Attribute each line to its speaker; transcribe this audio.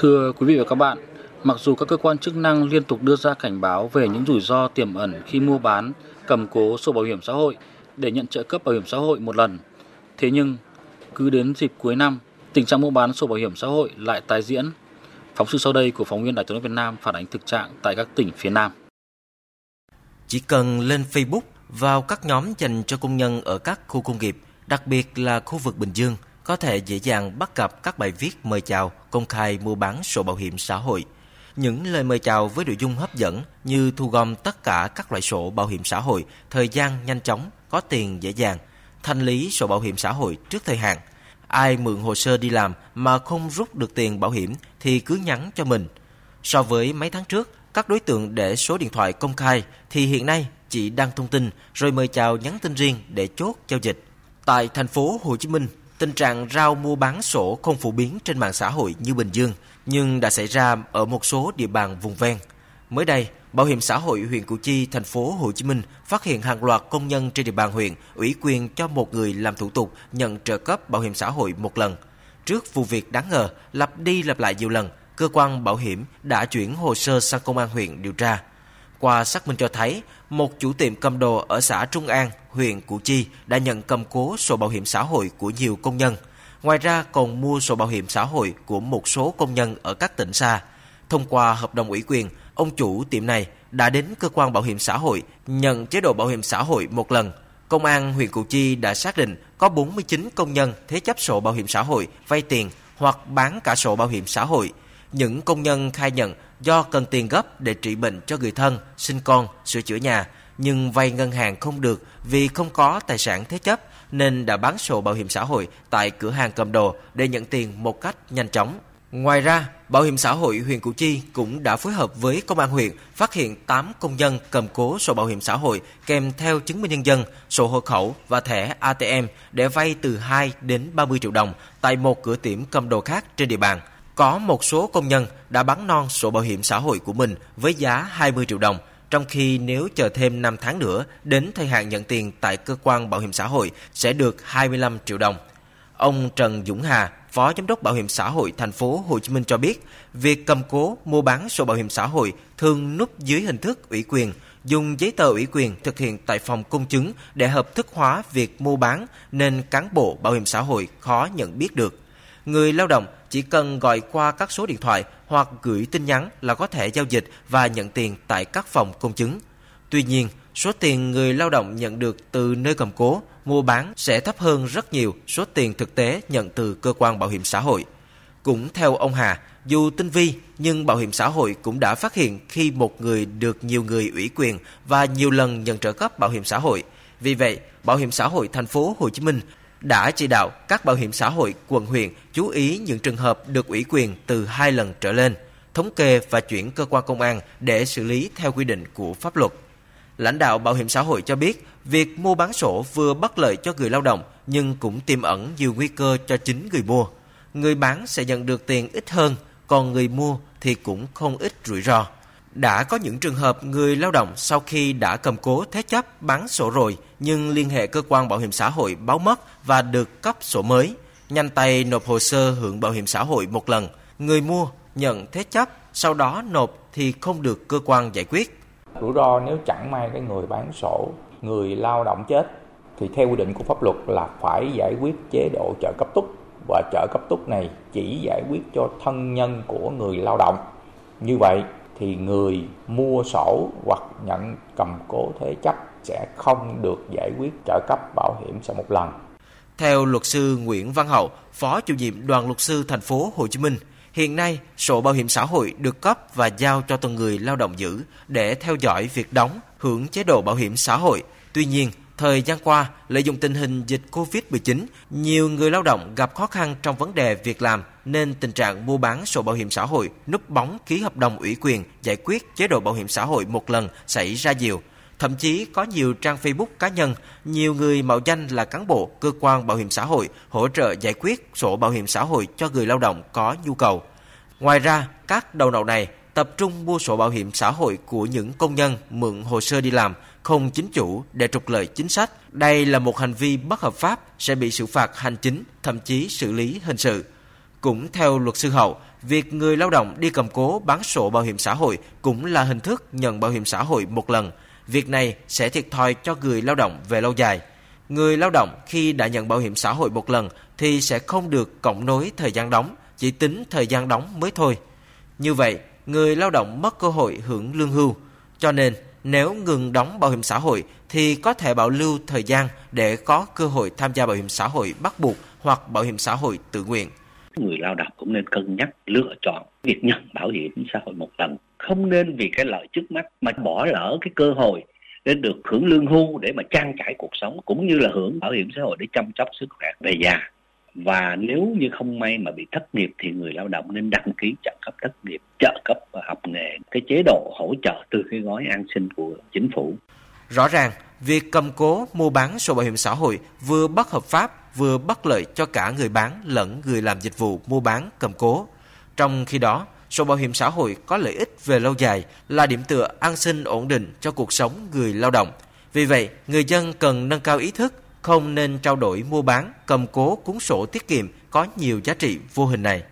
Speaker 1: Thưa quý vị và các bạn, mặc dù các cơ quan chức năng liên tục đưa ra cảnh báo về những rủi ro tiềm ẩn khi mua bán, cầm cố sổ bảo hiểm xã hội để nhận trợ cấp bảo hiểm xã hội một lần, thế nhưng cứ đến dịp cuối năm, tình trạng mua bán sổ bảo hiểm xã hội lại tái diễn. Phóng sự sau đây của phóng viên Đài tiếng nói Việt Nam phản ánh thực trạng tại các tỉnh phía Nam.
Speaker 2: Chỉ cần lên Facebook vào các nhóm dành cho công nhân ở các khu công nghiệp, đặc biệt là khu vực Bình Dương, có thể dễ dàng bắt gặp các bài viết mời chào công khai mua bán sổ bảo hiểm xã hội. Những lời mời chào với nội dung hấp dẫn như thu gom tất cả các loại sổ bảo hiểm xã hội, thời gian nhanh chóng, có tiền dễ dàng, thanh lý sổ bảo hiểm xã hội trước thời hạn. Ai mượn hồ sơ đi làm mà không rút được tiền bảo hiểm thì cứ nhắn cho mình. So với mấy tháng trước, các đối tượng để số điện thoại công khai thì hiện nay chỉ đăng thông tin rồi mời chào nhắn tin riêng để chốt giao dịch. Tại thành phố Hồ Chí Minh, tình trạng rao mua bán sổ không phổ biến trên mạng xã hội như Bình Dương, nhưng đã xảy ra ở một số địa bàn vùng ven. Mới đây, Bảo hiểm xã hội huyện Củ Chi, thành phố Hồ Chí Minh phát hiện hàng loạt công nhân trên địa bàn huyện ủy quyền cho một người làm thủ tục nhận trợ cấp bảo hiểm xã hội một lần. Trước vụ việc đáng ngờ lặp đi lặp lại nhiều lần, cơ quan bảo hiểm đã chuyển hồ sơ sang công an huyện điều tra. Qua xác minh cho thấy, một chủ tiệm cầm đồ ở xã Trung An, huyện Củ Chi đã nhận cầm cố sổ bảo hiểm xã hội của nhiều công nhân. Ngoài ra còn mua sổ bảo hiểm xã hội của một số công nhân ở các tỉnh xa. Thông qua hợp đồng ủy quyền, ông chủ tiệm này đã đến cơ quan bảo hiểm xã hội nhận chế độ bảo hiểm xã hội một lần. Công an huyện Củ Chi đã xác định có 49 công nhân thế chấp sổ bảo hiểm xã hội, vay tiền hoặc bán cả sổ bảo hiểm xã hội. Những công nhân khai nhận do cần tiền gấp để trị bệnh cho người thân, sinh con, sửa chữa nhà, nhưng vay ngân hàng không được vì không có tài sản thế chấp nên đã bán sổ bảo hiểm xã hội tại cửa hàng cầm đồ để nhận tiền một cách nhanh chóng. Ngoài ra, Bảo hiểm xã hội huyện Củ Chi cũng đã phối hợp với công an huyện phát hiện 8 công nhân cầm cố sổ bảo hiểm xã hội kèm theo chứng minh nhân dân, sổ hộ khẩu và thẻ ATM để vay từ 2 đến 30 triệu đồng tại một cửa tiệm cầm đồ khác trên địa bàn. Có một số công nhân đã bán non sổ bảo hiểm xã hội của mình với giá 20 triệu đồng, trong khi nếu chờ thêm 5 tháng nữa đến thời hạn nhận tiền tại cơ quan bảo hiểm xã hội sẽ được 25 triệu đồng. Ông Trần Dũng Hà, Phó Giám đốc Bảo hiểm xã hội thành phố Hồ Chí Minh cho biết, việc cầm cố mua bán sổ bảo hiểm xã hội thường núp dưới hình thức ủy quyền, dùng giấy tờ ủy quyền thực hiện tại phòng công chứng để hợp thức hóa việc mua bán nên cán bộ bảo hiểm xã hội khó nhận biết được. Người lao động chỉ cần gọi qua các số điện thoại hoặc gửi tin nhắn là có thể giao dịch và nhận tiền tại các phòng công chứng. Tuy nhiên, số tiền người lao động nhận được từ nơi cầm cố, mua bán sẽ thấp hơn rất nhiều số tiền thực tế nhận từ cơ quan bảo hiểm xã hội. Cũng theo ông Hà, dù tinh vi nhưng bảo hiểm xã hội cũng đã phát hiện khi một người được nhiều người ủy quyền và nhiều lần nhận trợ cấp bảo hiểm xã hội. Vì vậy, Bảo hiểm xã hội thành phố Hồ Chí Minh đã chỉ đạo các bảo hiểm xã hội quận huyện chú ý những trường hợp được ủy quyền từ hai lần trở lên, thống kê và chuyển cơ quan công an để xử lý theo quy định của pháp luật. Lãnh đạo Bảo hiểm xã hội cho biết, việc mua bán sổ vừa bất lợi cho người lao động nhưng cũng tiềm ẩn nhiều nguy cơ cho chính người mua. Người bán sẽ nhận được tiền ít hơn, còn người mua thì cũng không ít rủi ro. Đã có những trường hợp người lao động sau khi đã cầm cố thế chấp bán sổ rồi nhưng liên hệ cơ quan bảo hiểm xã hội báo mất và được cấp sổ mới, nhanh tay nộp hồ sơ hưởng bảo hiểm xã hội một lần. Người mua nhận thế chấp, sau đó nộp thì không được cơ quan giải quyết.
Speaker 3: Rủi ro nếu chẳng may cái người bán sổ, người lao động chết thì theo quy định của pháp luật là phải giải quyết chế độ trợ cấp túc và trợ cấp túc này chỉ giải quyết cho thân nhân của người lao động. Như vậy thì người mua sổ hoặc nhận cầm cố thế chấp sẽ không được giải quyết trợ cấp bảo hiểm sau một lần.
Speaker 2: Theo luật sư Nguyễn Văn Hậu, Phó chủ nhiệm đoàn luật sư thành phố Hồ Chí Minh, hiện nay sổ bảo hiểm xã hội được cấp và giao cho từng người lao động giữ để theo dõi việc đóng, hưởng chế độ bảo hiểm xã hội. Tuy nhiên, Thời gian qua, lợi dụng tình hình dịch COVID-19, nhiều người lao động gặp khó khăn trong vấn đề việc làm nên tình trạng mua bán sổ bảo hiểm xã hội, núp bóng ký hợp đồng ủy quyền giải quyết chế độ bảo hiểm xã hội một lần xảy ra nhiều. Thậm chí có nhiều trang Facebook cá nhân, nhiều người mạo danh là cán bộ cơ quan bảo hiểm xã hội hỗ trợ giải quyết sổ bảo hiểm xã hội cho người lao động có nhu cầu. Ngoài ra, các đầu nậu này tập trung mua sổ bảo hiểm xã hội của những công nhân mượn hồ sơ đi làm không chính chủ để trục lợi chính sách. Đây là một hành vi bất hợp pháp sẽ bị xử phạt hành chính, thậm chí xử lý hình sự. Cũng theo luật sư Hậu, việc người lao động đi cầm cố bán sổ bảo hiểm xã hội cũng là hình thức nhận bảo hiểm xã hội một lần. Việc này sẽ thiệt thòi cho người lao động về lâu dài. Người lao động khi đã nhận bảo hiểm xã hội một lần thì sẽ không được cộng nối thời gian đóng, chỉ tính thời gian đóng mới thôi. Như vậy, người lao động mất cơ hội hưởng lương hưu. Cho nên, nếu ngừng đóng bảo hiểm xã hội thì có thể bảo lưu thời gian để có cơ hội tham gia bảo hiểm xã hội bắt buộc hoặc bảo hiểm xã hội tự nguyện.
Speaker 4: Người lao động cũng nên cân nhắc, lựa chọn việc nhận bảo hiểm xã hội một lần. Không nên vì cái lợi trước mắt mà bỏ lỡ cái cơ hội để được hưởng lương hưu để mà trang trải cuộc sống cũng như là hưởng bảo hiểm xã hội để chăm sóc sức khỏe về già. Và nếu như không may mà bị thất nghiệp thì người lao động nên đăng ký trợ cấp thất nghiệp, trợ cấp và học nghề. Cái chế độ hỗ trợ từ cái gói an sinh của chính phủ.
Speaker 2: Rõ ràng việc cầm cố mua bán sổ bảo hiểm xã hội vừa bất hợp pháp vừa bất lợi cho cả người bán lẫn người làm dịch vụ mua bán cầm cố trong khi đó sổ bảo hiểm xã hội có lợi ích về lâu dài là điểm tựa an sinh ổn định cho cuộc sống người lao động. Vì vậy, người dân cần nâng cao ý thức, không nên trao đổi mua bán, cầm cố cuốn sổ tiết kiệm có nhiều giá trị vô hình này.